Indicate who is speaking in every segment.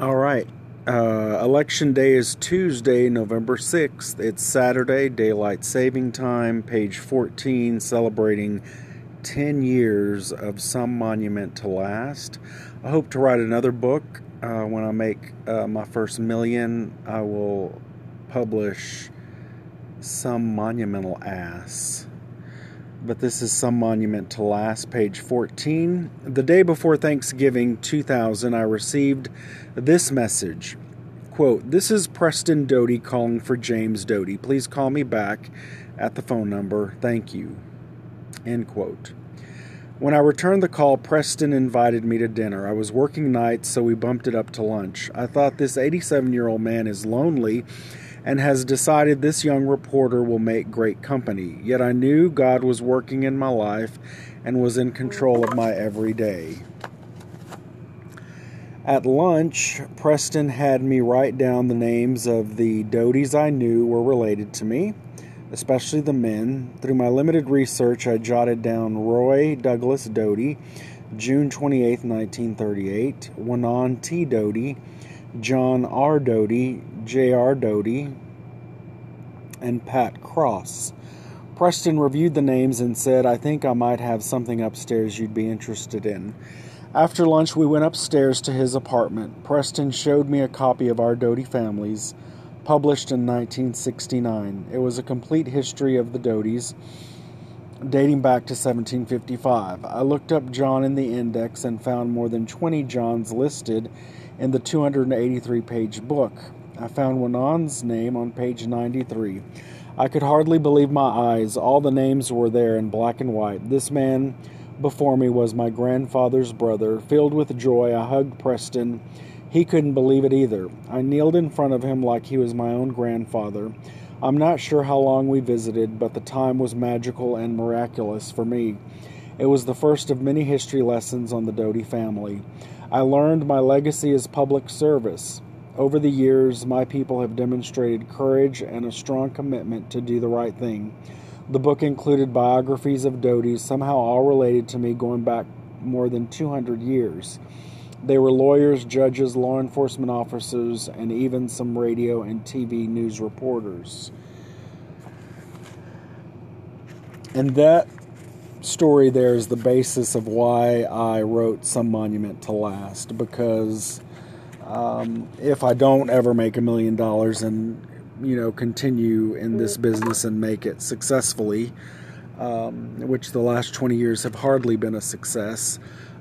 Speaker 1: All right. Uh, election day is Tuesday, November 6th. It's Saturday, daylight saving time, page 14, celebrating 10 years of some monument to last. I hope to write another book. Uh, when I make uh, my first million, I will publish Some Monumental Ass but this is some monument to last, page 14. The day before Thanksgiving 2000, I received this message. Quote, This is Preston Doty calling for James Doty. Please call me back at the phone number. Thank you. End quote. When I returned the call, Preston invited me to dinner. I was working nights, so we bumped it up to lunch. I thought this 87 year old man is lonely and has decided this young reporter will make great company. Yet I knew God was working in my life and was in control of my every day. At lunch, Preston had me write down the names of the Dotys I knew were related to me, especially the men. Through my limited research, I jotted down Roy Douglas Doty, June 28, 1938, Wanon T. Doty, John R. Doty, J.R. Doty, and Pat Cross. Preston reviewed the names and said, I think I might have something upstairs you'd be interested in. After lunch, we went upstairs to his apartment. Preston showed me a copy of Our Doty Families, published in 1969. It was a complete history of the Dotys, dating back to 1755. I looked up John in the index and found more than 20 Johns listed in the 283 page book. I found Wanon's name on page 93. I could hardly believe my eyes. All the names were there in black and white. This man before me was my grandfather's brother. Filled with joy, I hugged Preston. He couldn't believe it either. I kneeled in front of him like he was my own grandfather. I'm not sure how long we visited, but the time was magical and miraculous for me. It was the first of many history lessons on the Doty family. I learned my legacy is public service. Over the years, my people have demonstrated courage and a strong commitment to do the right thing. The book included biographies of Dotys, somehow all related to me going back more than 200 years. They were lawyers, judges, law enforcement officers, and even some radio and TV news reporters. And that story there is the basis of why I wrote Some Monument to Last because um, if I don't ever make a million dollars and you know continue in this business and make it successfully, um, which the last 20 years have hardly been a success,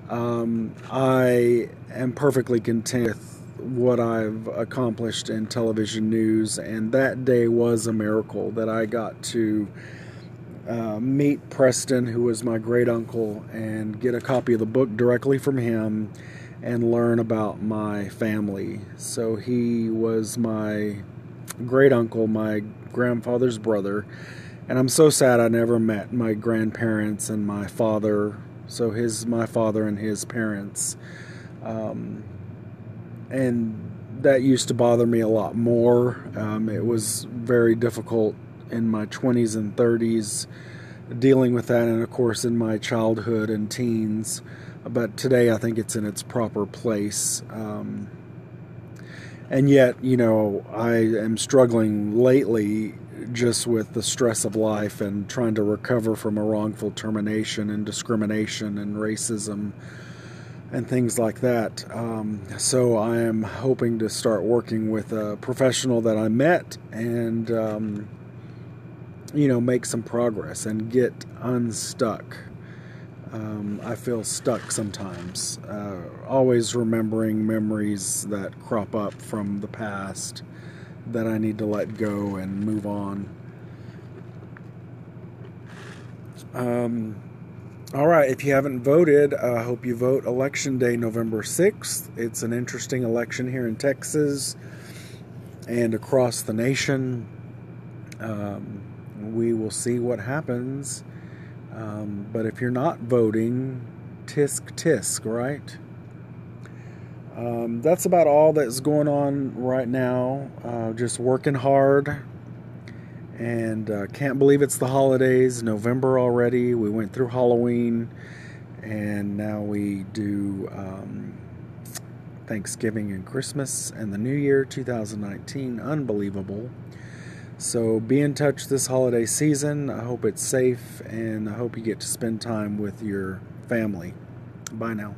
Speaker 1: um, I am perfectly content with what I've accomplished in television news, and that day was a miracle that I got to uh, meet Preston, who was my great uncle, and get a copy of the book directly from him and learn about my family. So he was my great uncle, my grandfather's brother, and I'm so sad I never met my grandparents and my father. So his my father and his parents, um, and that used to bother me a lot more. Um, it was very difficult in my 20s and 30s dealing with that, and of course in my childhood and teens. But today I think it's in its proper place. Um, and yet, you know, I am struggling lately just with the stress of life and trying to recover from a wrongful termination and discrimination and racism and things like that. Um, so I am hoping to start working with a professional that I met and um, you know, make some progress and get unstuck. Um, I feel stuck sometimes, uh, always remembering memories that crop up from the past that I need to let go and move on. Um, all right, if you haven't voted, I uh, hope you vote Election Day, November 6th. It's an interesting election here in Texas and across the nation. Um, we will see what happens. Um, but if you're not voting, tisk tisk, right? Um, that's about all that's going on right now. Uh, just working hard. And uh, can't believe it's the holidays, November already. We went through Halloween. And now we do um, Thanksgiving and Christmas and the New Year 2019. Unbelievable. So be in touch this holiday season. I hope it's safe and I hope you get to spend time with your family. Bye now.